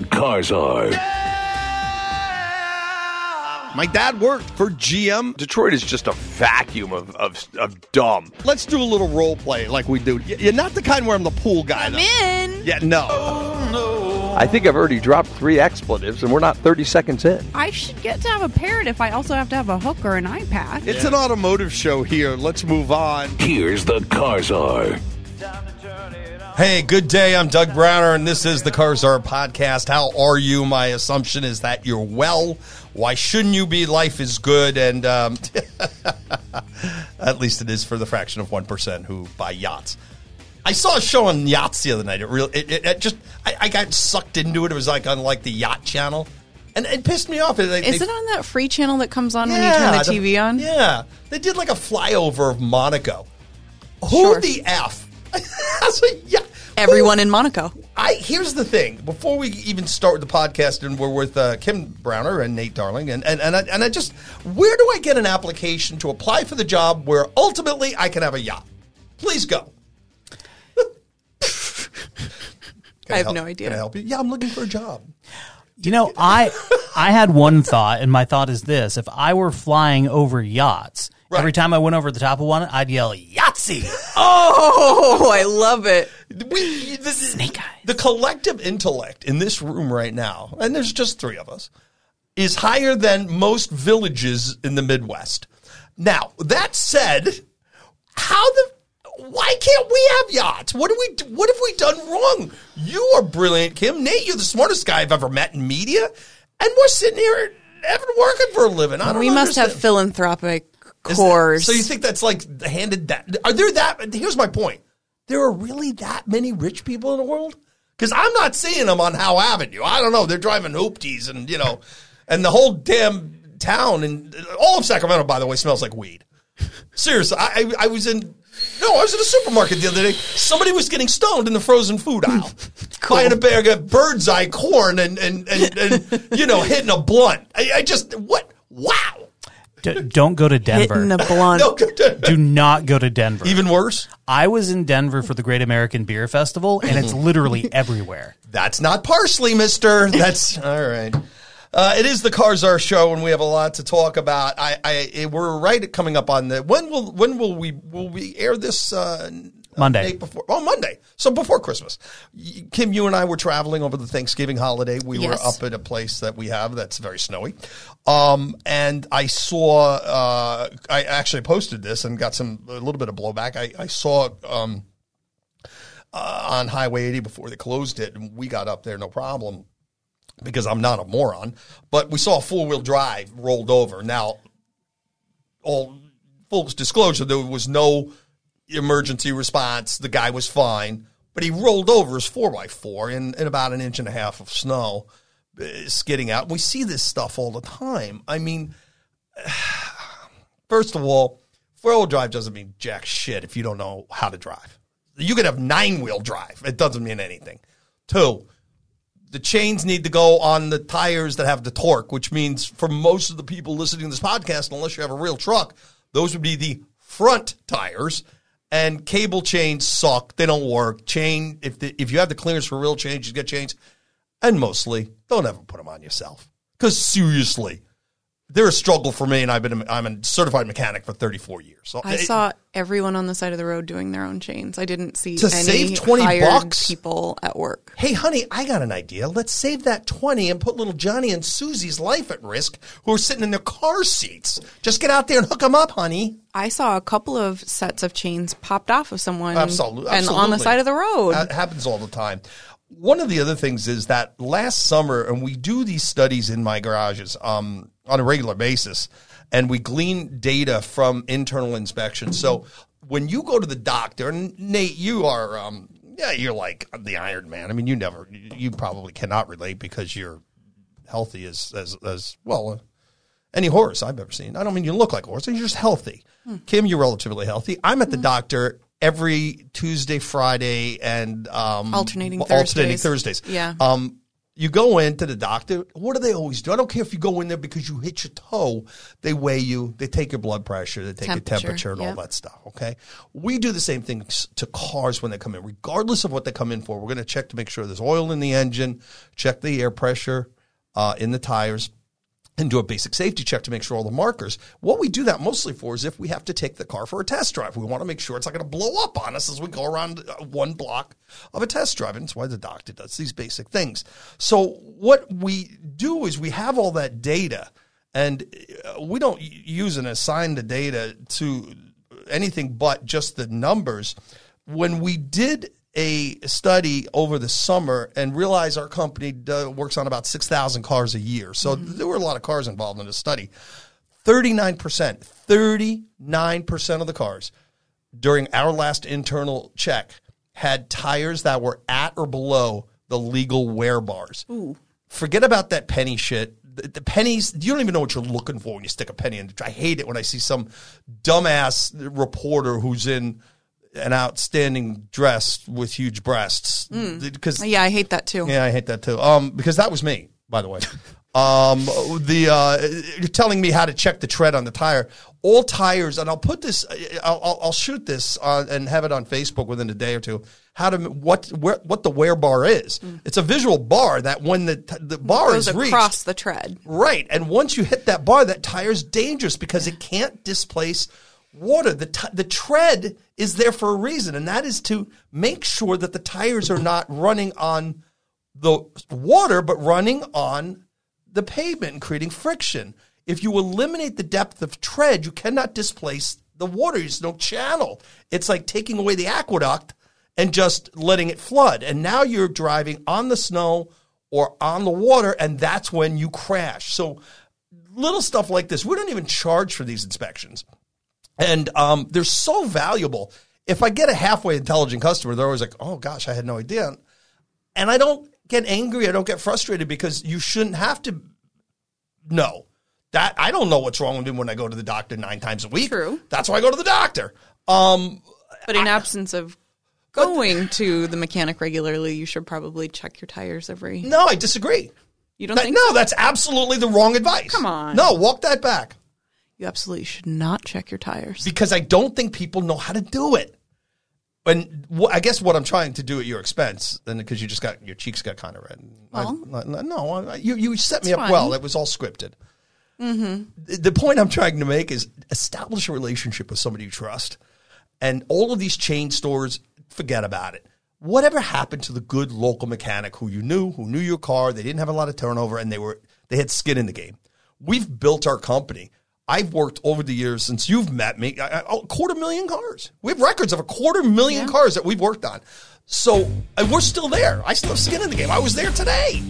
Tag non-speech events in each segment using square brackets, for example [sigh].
the Car Czar. My dad worked for GM. Detroit is just a vacuum of, of, of dumb. Let's do a little role play like we do. Y- You're not the kind where I'm the pool guy. I'm though. in. Yeah, no. I think I've already dropped three expletives, and we're not 30 seconds in. I should get to have a parrot if I also have to have a hook or an iPad. It's an automotive show here. Let's move on. Here's the Car Czar. Hey, good day. I'm Doug Browner, and this is the Car Czar podcast. How are you? My assumption is that you're well. Why shouldn't you be? Life is good, and um, [laughs] at least it is for the fraction of one percent who buy yachts. I saw a show on yachts the other night. It real, it, it, it just, I, I got sucked into it. It was like on like the yacht channel, and it pissed me off. They- Is they- it on that free channel that comes on when you turn the TV on? Yeah, they did like a flyover of Monaco. Who Sure. the f? I was like, yeah. Everyone in Monaco. I here's the thing. Before we even start the podcast, and we're with uh, Kim Browner and Nate Darling, and and and I, and I just where do I get an application to apply for the job where ultimately I can have a yacht? Please go. [laughs] Can I have help- no idea. Can I help you? Yeah, I'm looking for a job. You know, I I had one thought, and my thought is this: if I were flying over yachts, Right. every time I went over the top of one, I'd yell "Yahtzee!" [laughs] Oh, I love it. We, the, Snake eyes. the collective intellect in this room right now, and there's just three of us, is higher than most villages in the Midwest. Now, that said, how the why can't we have yachts? What have we what have we done wrong? You are brilliant, Kim. Nate, you're the smartest guy I've ever met in media, and we're sitting here having working for a living. I don't We must have philanthropic that- cores. So you think that's like handed that? Are there that? Here's my point. There are really that many rich people in the world? Because I'm not seeing them on Howe Avenue. I don't know. They're driving hoopties and you know, and the whole damn town and all of Sacramento, by the way, smells like weed. Seriously, I, I, I was in. No, I was in a supermarket the other day. Somebody was getting stoned in the frozen food aisle, [laughs] buying a bag of bird's eye corn and and, and, and you know hitting a blunt. I, I just what? Wow. D- don't go to Denver. hitting a blunt. [laughs] No, Do not go to Denver. even worse. I was in Denver for the Great American Beer Festival, and it's literally everywhere. That's not parsley, mister. That's all right. Uh, it is the Car Czar show, and we have a lot to talk about. I, I, eh, we're right coming up on the when will when will we will we air this uh, Monday. day before? Oh, Monday. So before Christmas. Y- Kim, you and I were traveling over the Thanksgiving holiday. We were up at a place that we have that's very snowy, um, and I saw. Uh, I actually posted this and got some a little bit of blowback. I, I saw. Um, uh, on Highway 80 before they closed it, and we got up there no problem because I'm not a moron. But we saw a four wheel drive rolled over. Now, all full disclosure, there was no emergency response. The guy was fine, but he rolled over his four by four in, in about an inch and a half of snow, skidding out. We see this stuff all the time. I mean, [sighs] first of all, four wheel drive doesn't mean jack shit if you don't know how to drive. You could have nine wheel drive. It doesn't mean anything. Two, the chains need to go on the tires that have the torque, which means for most of the people listening to this podcast, unless you have a real truck, those would be the front tires. And cable chains suck; they don't work. Chain, if the, if you have the clearance for real chains, you get chains. And mostly, don't ever put them on yourself. Because seriously, they're a struggle for me, and I've been a, I'm a certified mechanic for 34 years. So I it- saw everyone on the side of the road doing their own chains. I didn't see To any save 20 hired bucks? people at work. Hey, honey, I got an idea. Let's save that 20 and put little Johnny and Susie's life at risk who are sitting in their car seats. Just get out there and hook them up, honey. I saw a couple of sets of chains popped off of someone Absolutely. and on the side of the road. That happens all the time. One of the other things is that last summer, and we do these studies in my garages um, on a regular basis, and we glean data from internal inspection. So when you go to the doctor, and Nate, you are, um, yeah, you're like the Iron Man. I mean, you never, you probably cannot relate because you're healthy as as as well. Uh, any horse I've ever seen. I don't mean you look like a horse. You're just healthy. Kim, you're relatively healthy. I'm at the doctor every Tuesday, Friday, and um, Alternating alternating Thursdays. Thursdays. Yeah. Um, You go in to the doctor. What do they always do? I don't care if you go in there because you hit your toe. They weigh you. They take your blood pressure. They take Temperature, your temperature and all that stuff. Okay. We do the same thing to cars when they come in, regardless of what they come in for. We're going to check to make sure there's oil in the engine, check the air pressure uh, in the tires and do a basic safety check to make sure all the markers. What we do that mostly for is if we have to take the car for a test drive. We want to make sure it's not going to blow up on us as we go around uh, one block of a test drive. And that's why the doctor does these basic things. So what we do is we have all that data and uh, we don't use and assign the data to anything but just the numbers. When we did a study over the summer and realized our company uh, works on about 6,000 cars a year. So there were a lot of cars involved in the study. 39%, 39% of the cars during our last internal check had tires that were at or below the legal wear bars. Forget about that penny shit. The, the pennies, you don't even know what you're looking for when you stick a penny in. I hate it when I see some dumbass reporter who's in an outstanding dress with huge breasts. Because Yeah, I hate that too. yeah, I hate that too. Um, because that was me, by the way. [laughs] Um, the uh, you're telling me how to check the tread on the tire. All tires, and I'll put this, I'll, I'll, I'll shoot this on, and have it on Facebook within a day or two. How to what where, what the wear bar is? It's a visual bar that when the t- the bar is reached, across the tread. Right. And once you hit that bar, that tire's dangerous because it can't displace water. The, t- the tread is there for a reason, and that is to make sure that the tires are not running on the water, but running on the pavement and creating friction. If you eliminate the depth of tread, you cannot displace the water. There's no channel. It's like taking away the aqueduct and just letting it flood. And now you're driving on the snow or on the water, and that's when you crash. So little stuff like this, we don't even charge for these inspections. And um, they're so valuable. If I get a halfway intelligent customer, they're always like, oh gosh, I had no idea. And I don't get angry, I don't get frustrated because you shouldn't have to know. That I don't know what's wrong with me when I go to the doctor nine times a week. True. That's why I go to the doctor. Um, But in absence of going to the mechanic regularly, you should probably check your tires every. no, I disagree. You don't That- think? no, so? that's absolutely the wrong advice. Come on. No, walk that back. You absolutely should not check your tires. because I don't think people know how to do it. And wh- I guess what I'm trying to do at your expense, and because you just got your cheeks got kind of red. Well. I, I- no, I- you you set me up fine. well. It was all scripted. Mm-hmm. The, the point I'm trying to make is establish a relationship with somebody you trust, and all of these chain stores, forget about it. Whatever happened to the good local mechanic who you knew, who knew your car? They didn't have a lot of turnover, and they were they had skin in the game. We've built our company. I've worked over the years since you've met me, a a quarter million cars. We have records of a quarter million cars that we've worked on. So and we're still there. I still have skin in the game. I was there today.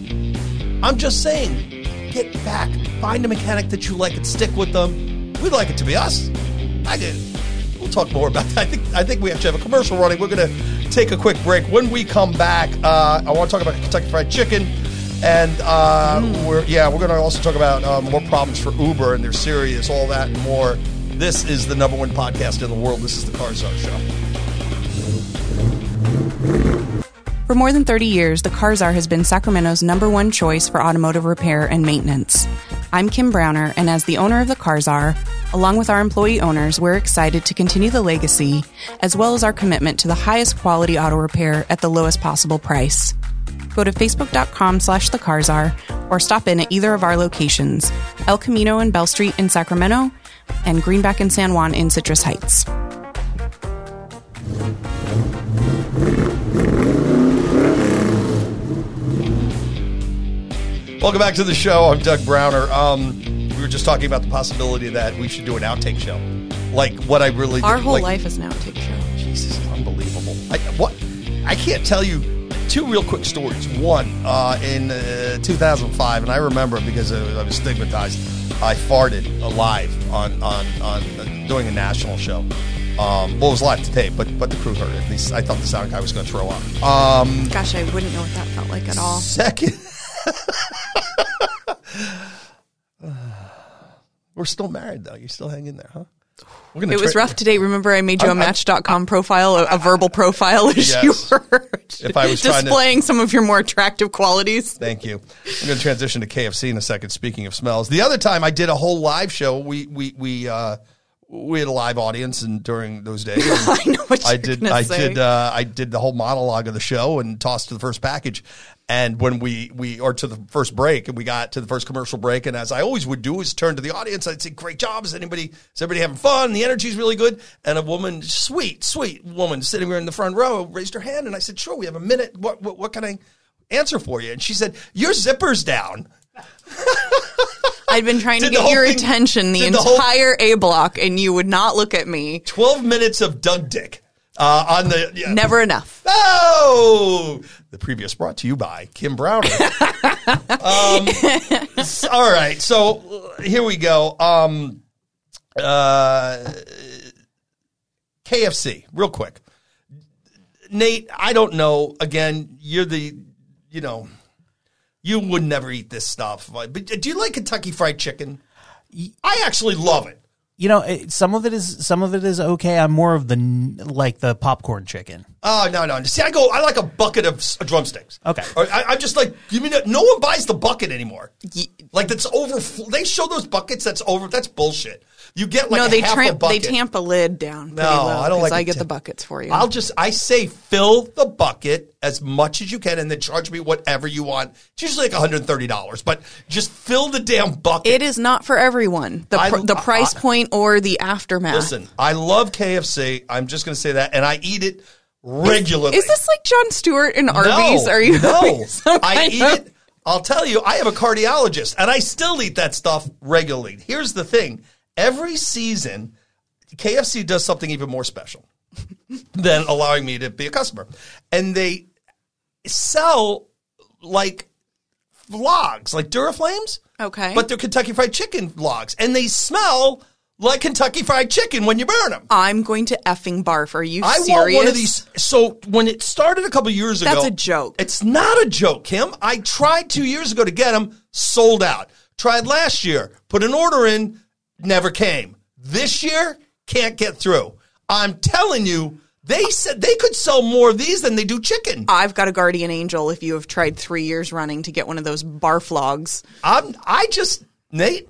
I'm just saying, get back, find a mechanic that you like, and stick with them. We'd like it to be us. I did. We'll talk more about that. I think I think we actually have a commercial running. We're going to take a quick break. When we come back, uh, I want to talk about Kentucky Fried Chicken, and uh, we're yeah, we're going to also talk about uh, more problems for Uber and they're serious, all that and more. This is the number one podcast in the world. This is the Car Show. For more than 30 years, the Car has been Sacramento's number one choice for automotive repair and maintenance. I'm Kim Browner, and as the owner of the Car along with our employee owners, we're excited to continue the legacy as well as our commitment to the highest quality auto repair at the lowest possible price. Go to facebook.com slash the Car Czar or stop in at either of our locations, El Camino and Bell Street in Sacramento and Greenback and San Juan in Citrus Heights. Welcome back to the show. I'm Doug Browner. Um, we were just talking about the possibility that we should do an outtake show, like what I really Our did- whole like- life is now a take show. Jesus, unbelievable. I, what I can't tell you two real quick stories. One uh, in uh, 2005, and I remember because I was stigmatized. I farted alive on on on uh, doing a national show. Um, well, it was live to tape, but but the crew heard it. At least I thought the sound guy was going to throw up. Um, Gosh, I wouldn't know what that felt like at all. Second, [laughs] [sighs] we're still married though. You're still hang in there, huh? We're gonna It was rough today. Remember, I made you a I'm- I'm- Match.com profile, a, a verbal profile, as you Yes. were If I was trying to- displaying some of your more attractive qualities. Thank you. I'm going to transition to KFC in a second. Speaking of smells, the other time I did a whole live show. We we we uh, we had a live audience, and during those days, [laughs] I know what I did. I say. did. Uh, I did the whole monologue of the show and tossed to the first package. And when we we or to the first break, and we got to the first commercial break, and as I always would do, is turn to the audience. I'd say, "Great job! Is anybody is everybody having fun? The energy's really good." And a woman, sweet, sweet woman, sitting there in the front row, raised her hand, and I said, "Sure, we have a minute. What what, what can I answer for you?" And she said, "Your zipper's down." [laughs] I'd been trying to get your thing- attention the did the whole- entire A block, and you would not look at me. Twelve minutes of Doug Dick uh, on the yeah. Never enough. Oh, the previous brought to you by Kim Browner. [laughs] um, all right, so here we go. Um, uh, KFC, real quick. Nate, I don't know. Again, you're the, you know, you would never eat this stuff. But uh, do you like Kentucky Fried Chicken? I actually love it. You know, it, some of it is some of it is okay. I'm more of the like the popcorn chicken. Oh no no! See, I go. I like a bucket of s- uh, drumsticks. Okay. Or I, I'm just like, you mean no one buys the bucket anymore? Like that's over. They show those buckets. That's over. That's bullshit. You get like no, they half a tramp, they tamp a lid down. No, low, I don't like I get tamp- the buckets for you. I'll just I say fill the bucket as much as you can, and then charge me whatever you want. It's usually like 130 dollars, but just fill the damn bucket. it is not for everyone. The I- pr- the price I- point or the aftermath. Listen, I love KFC. I'm just going to say that, and I eat it regularly. Is this like Jon Stewart and Arby's? No, Are you No, I eat of- it. I'll tell you, I have a cardiologist, and I still eat that stuff regularly. Here's the thing: every season, KFC does something even more special [laughs] than allowing me to be a customer, and they sell like logs, like Duraflames. Okay. but they're Kentucky Fried Chicken logs, and they smell like Kentucky Fried Chicken when you burn them. I'm going to effing barf. Are you I serious? want one of these. So when it started a couple years ago, That's a joke. It's not a joke, Kim. I tried two years ago to get them, sold out. Tried last year, put an order in, never came. This year, can't get through. I'm telling you, they said they could sell more of these than they do chicken. I've got a guardian angel. If you have tried three years running to get one of those barf logs, I'm. I just Nate.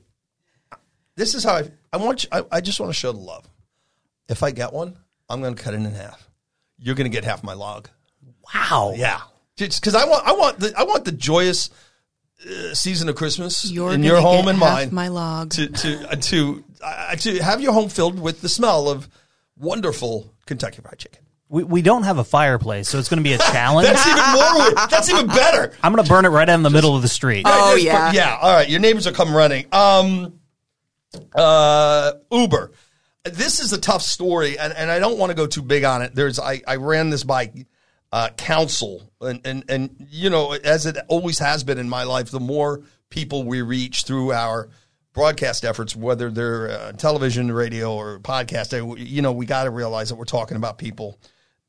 This is how I. I want. You, I, I just want to show the love. If I get one, I'm going to cut it in half. You're going to get half my log. Wow. Yeah, just because I want, I want the, I want the joyous uh, season of Christmas you're in your home and mine My log. to to uh, to uh, to have your home filled with the smell of wonderful Kentucky Fried Chicken. We, we don't have a fireplace, so it's going to be a challenge. That's even more. weird. That's even better. I'm going to burn it right in the middle of the street. Oh, Yes, yeah. but- yeah. All right, your neighbors are coming running. Um, uh, Uber. This is a tough story, and, and I don't want to go too big on it. There's I, I ran this by uh, counsel, and, and and you know as it always has been in my life, the more people we reach through our broadcast efforts, whether they're uh, television, radio, or podcast, you know, we got to realize that we're talking about people.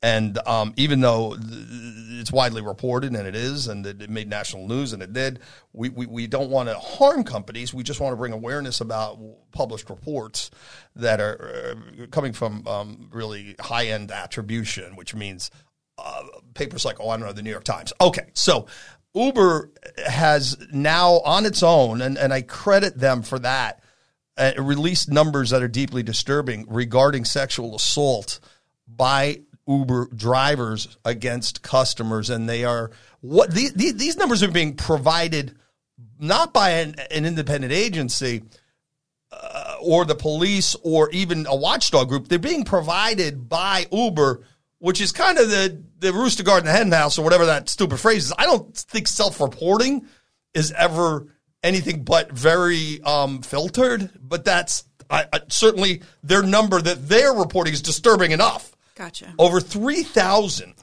And um, even though it's widely reported, and it is, and it, it made national news, and it did, we, we, we don't want to harm companies. We just want to bring awareness about published reports that are uh, coming from um, really high end attribution, which means uh, papers like, oh, I don't know, the New York Times. Okay, so Uber has now on its own, and, and I credit them for that, uh, released numbers that are deeply disturbing regarding sexual assault by Uber drivers against customers, and they are what these, these numbers are being provided not by an, an independent agency uh, or the police or even a watchdog group. They're being provided by Uber, which is kind of the the rooster guard in the hen house or whatever that stupid phrase is. I don't think self reporting is ever anything but very um, filtered, but that's I, I, certainly their number that they're reporting is disturbing enough. Gotcha. Over 3,000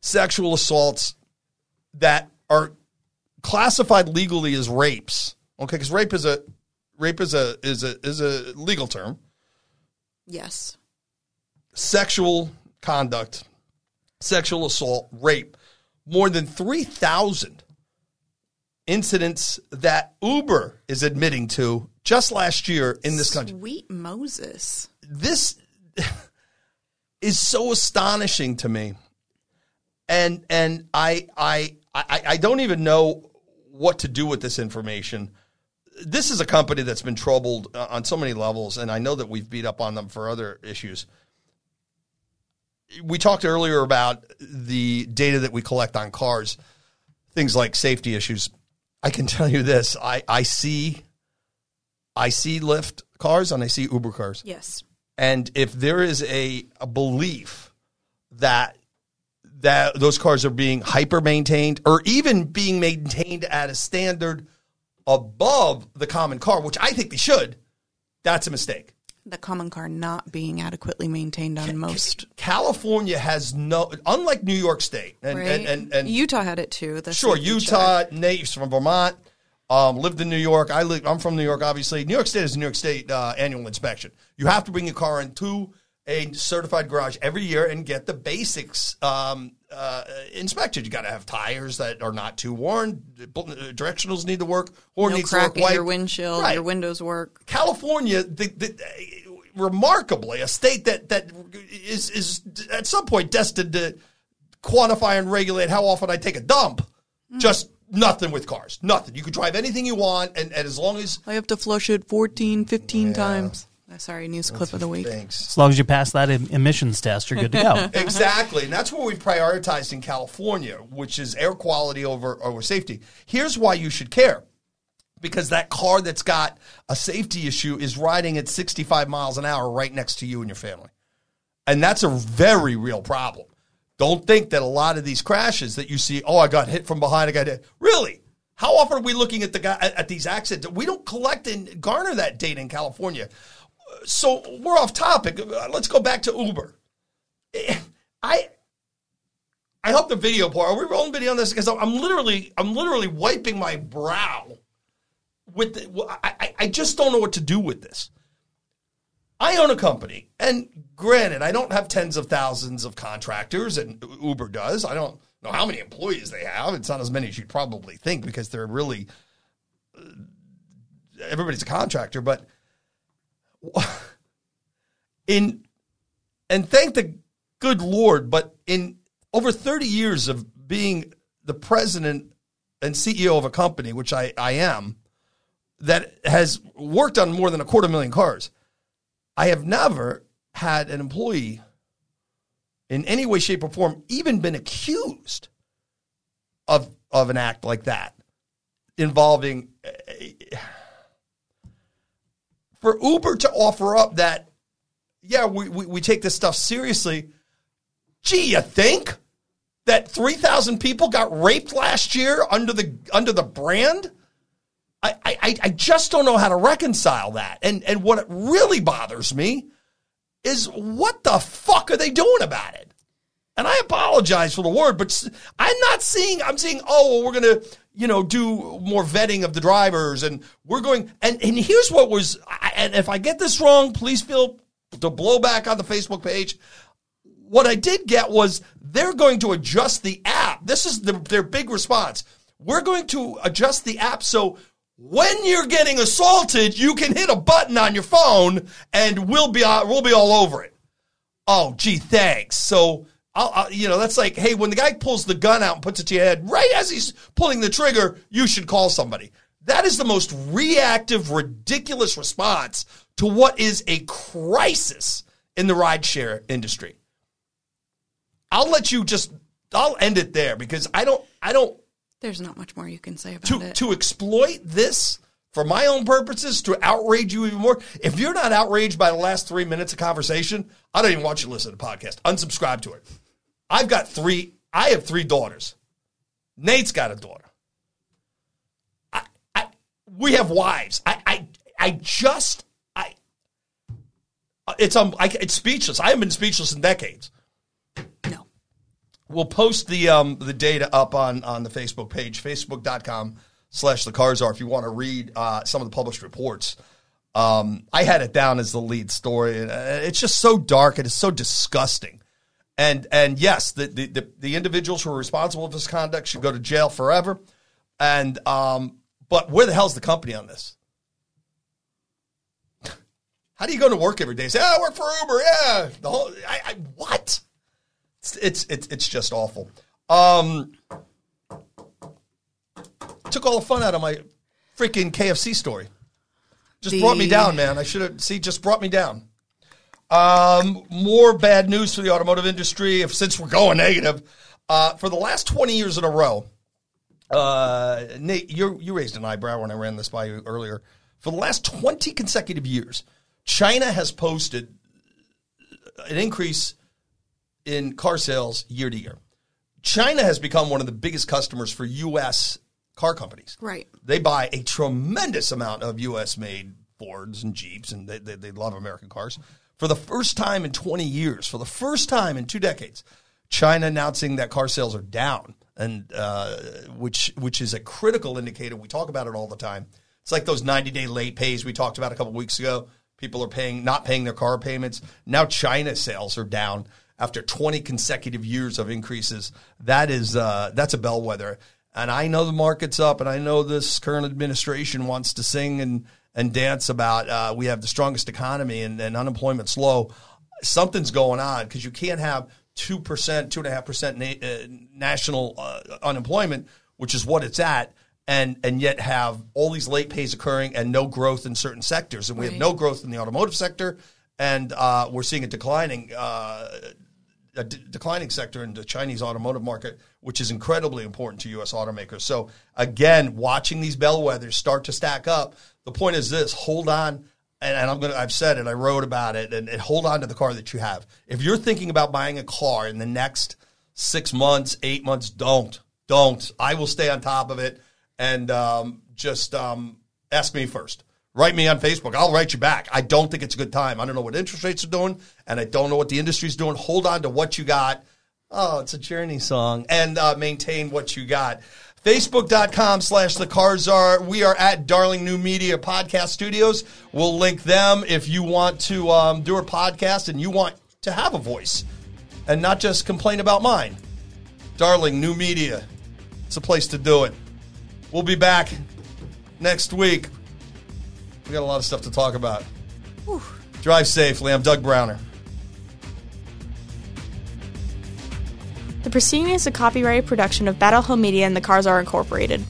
sexual assaults that are classified legally as rapes. Okay, because rape is a rape is a is a is a legal term. Yes. Sexual conduct, sexual assault, rape. More than 3,000 incidents that Uber is admitting to just last year in this country. Sweet Moses. This [laughs] is so astonishing to me. And and I I I, I don't even know what to do with this information. This is a company that's been troubled uh, on so many levels, and I know that we've beat up on them for other issues. We talked earlier about the data that we collect on cars, things like safety issues. I can [laughs] tell you this: I, I see, I see Lyft cars and I see Uber cars. Yes. And if there is a, a belief that that those cars are being hyper maintained or even being maintained at a standard above the common car, which I think they should, that's a mistake. The common car not being adequately maintained on most. California has no, unlike New York State, and Right? and, and, and Utah had it too. Sure, Utah. check. Nate's from Vermont. Um, lived in New York. I live. I'm from New York. Obviously, New York State is a New York State uh, annual inspection. You have to bring your car into a certified garage every year and get the basics um, uh, inspected. You got to have tires that are not too worn. Directionals need to work. Horn No needs to work. your windshield. Right. Your windows work. California, the, the, remarkably, a state that that is is at some point destined to quantify and regulate how often I take a dump. Just nothing with cars. Nothing. You can drive anything you want, and, and as long as I have to flush it 14, 15 times. Sorry, news clip of the week. thanks. As long as you pass that em- emissions test, you're good to go. [laughs] exactly, and that's what we've prioritized in California, which is air quality over over safety. Here's why you should care. Because that car that's got a safety issue is riding at 65 miles an hour right next to you and your family. And that's a very real problem. Don't think that a lot of these crashes that you see, oh, I got hit from behind, I got hit. Really? How often are we looking at the guy at, at these accidents? We don't collect and garner that data in California. So we're off topic. Let's go back to Uber. I I hope the video part. Are we rolling video on this? Because I'm literally I'm literally wiping my brow with. The, I I- just don't know what to do with this. I own a company, and granted, I don't have tens of thousands of contractors, and Uber does. I don't know how many employees they have. It's not as many as you'd probably think because they're really everybody's a contractor. But [laughs] in and thank the good Lord, but in over 30 years of being the president and CEO of a company, which I, I am, that has worked on more than a quarter million cars, I have never had an employee in any way, shape, or form even been accused of, of an act like that involving. Eh, eh, For Uber to offer up that yeah, we, we, we take this stuff seriously. Gee, you think that 3,000 people got raped last year under the under the brand? I, I, I just don't know how to reconcile that. And, and what really bothers me is what the fuck are they doing about it? And I apologize for the word, but I'm not seeing, I'm seeing, oh, well, we're going to, you know, do more vetting of the drivers and we're going, and, and here's what was, and if I get this wrong, please feel to blow back on the Facebook page. What I did get was they're going to adjust the app. This is the, their big response. We're going to adjust the app so when you're getting assaulted, you can hit a button on your phone and we'll be uh, we'll be all over it. Oh, gee, thanks. So, I'll, I'll, you know, that's like, hey, when the guy pulls the gun out and puts it to your head, right as he's pulling the trigger, you should call somebody. That is the most reactive, ridiculous response to what is a crisis in the rideshare industry. I'll let you just, I'll end it there because I don't, I don't, There's not much more you can say about to, it. to exploit this for my own purposes to outrage you even more. If you're not outraged by the last three minutes of conversation, I don't even want you to listen to the podcast. Unsubscribe to it. I've got three. I have three daughters. Nate's got a daughter. I, I we have wives. I, I, I just, I, it's um, I, it's speechless. I haven't been speechless in decades. no. We'll post the um, the data up on, on the Facebook page, facebook.com slash the Car Czar if you want to read uh, some of the published reports. Um, I had it down as the lead story, and uh, it's just so dark it's so disgusting. And and yes, the, the, the, the individuals who are responsible for this conduct should go to jail forever. And um, but where the hell's the company on this? How do you go to work every day? and Say, "Oh, I work for Uber." Yeah, the whole I, I, what? It's, it's it's it's just awful. Um, took all the fun out of my freaking KFC story. Just The- brought me down, man. I should have see. Just brought me down. Um, more bad news for the automotive industry. If since we're going negative, uh, for the last twenty years in a row, uh, Nate, you you raised an eyebrow when I ran this by you earlier. For the last twenty consecutive years, China has posted an increase in car sales year to year. China has become one of the biggest customers for U.S. car companies. Right. They buy a tremendous amount of U.S. made Fords and Jeeps, and they, they, they love American cars. For the first time in 20 years, for the first time in two decades, China announcing that car sales are down, and uh, which which is a critical indicator. We talk about it all the time. It's like those 90 day late pays we talked about a couple weeks ago. People are paying not paying their car payments. Now China sales are down after 20 consecutive years of increases. That is uh, that's a bellwether. And I know the market's up, and I know this current administration wants to sing and and dance about uh, we have the strongest economy and, and unemployment's low. Something's going on because you can't have two percent, two and a half percent national uh, unemployment, which is what it's at, and and yet have all these late pays occurring and no growth in certain sectors. And we have no growth in the automotive sector, and uh, we're seeing a declining. A de- declining sector in the Chinese automotive market, which is incredibly important to U.S. automakers. So again, watching these bellwethers start to stack up. The point is this: hold on, and, and I'm gonna. I've said it. I wrote about it, and, and hold on to the car that you have. If you're thinking about buying a car in the next six months, eight months, don't, don't. I will stay on top of it, and um, just um, ask me first. Write me on Facebook. I'll write you back. I don't think it's a good time. I don't know what interest rates are doing, and I don't know what the industry's doing. Hold on to what you got. Oh, it's a Journey song. And uh, maintain what you got. Facebook.com slash the Car Czar. We are at Darling New Media Podcast Studios. We'll link them if you want to um, do a podcast and you want to have a voice and not just complain about mine. Darling New Media. It's a place to do it. We'll be back next week. We got a lot of stuff to talk about. Drive safely. I'm Doug Browner. The proceeding is a copyrighted production of Battle Hill Media and the Car Czar Incorporated.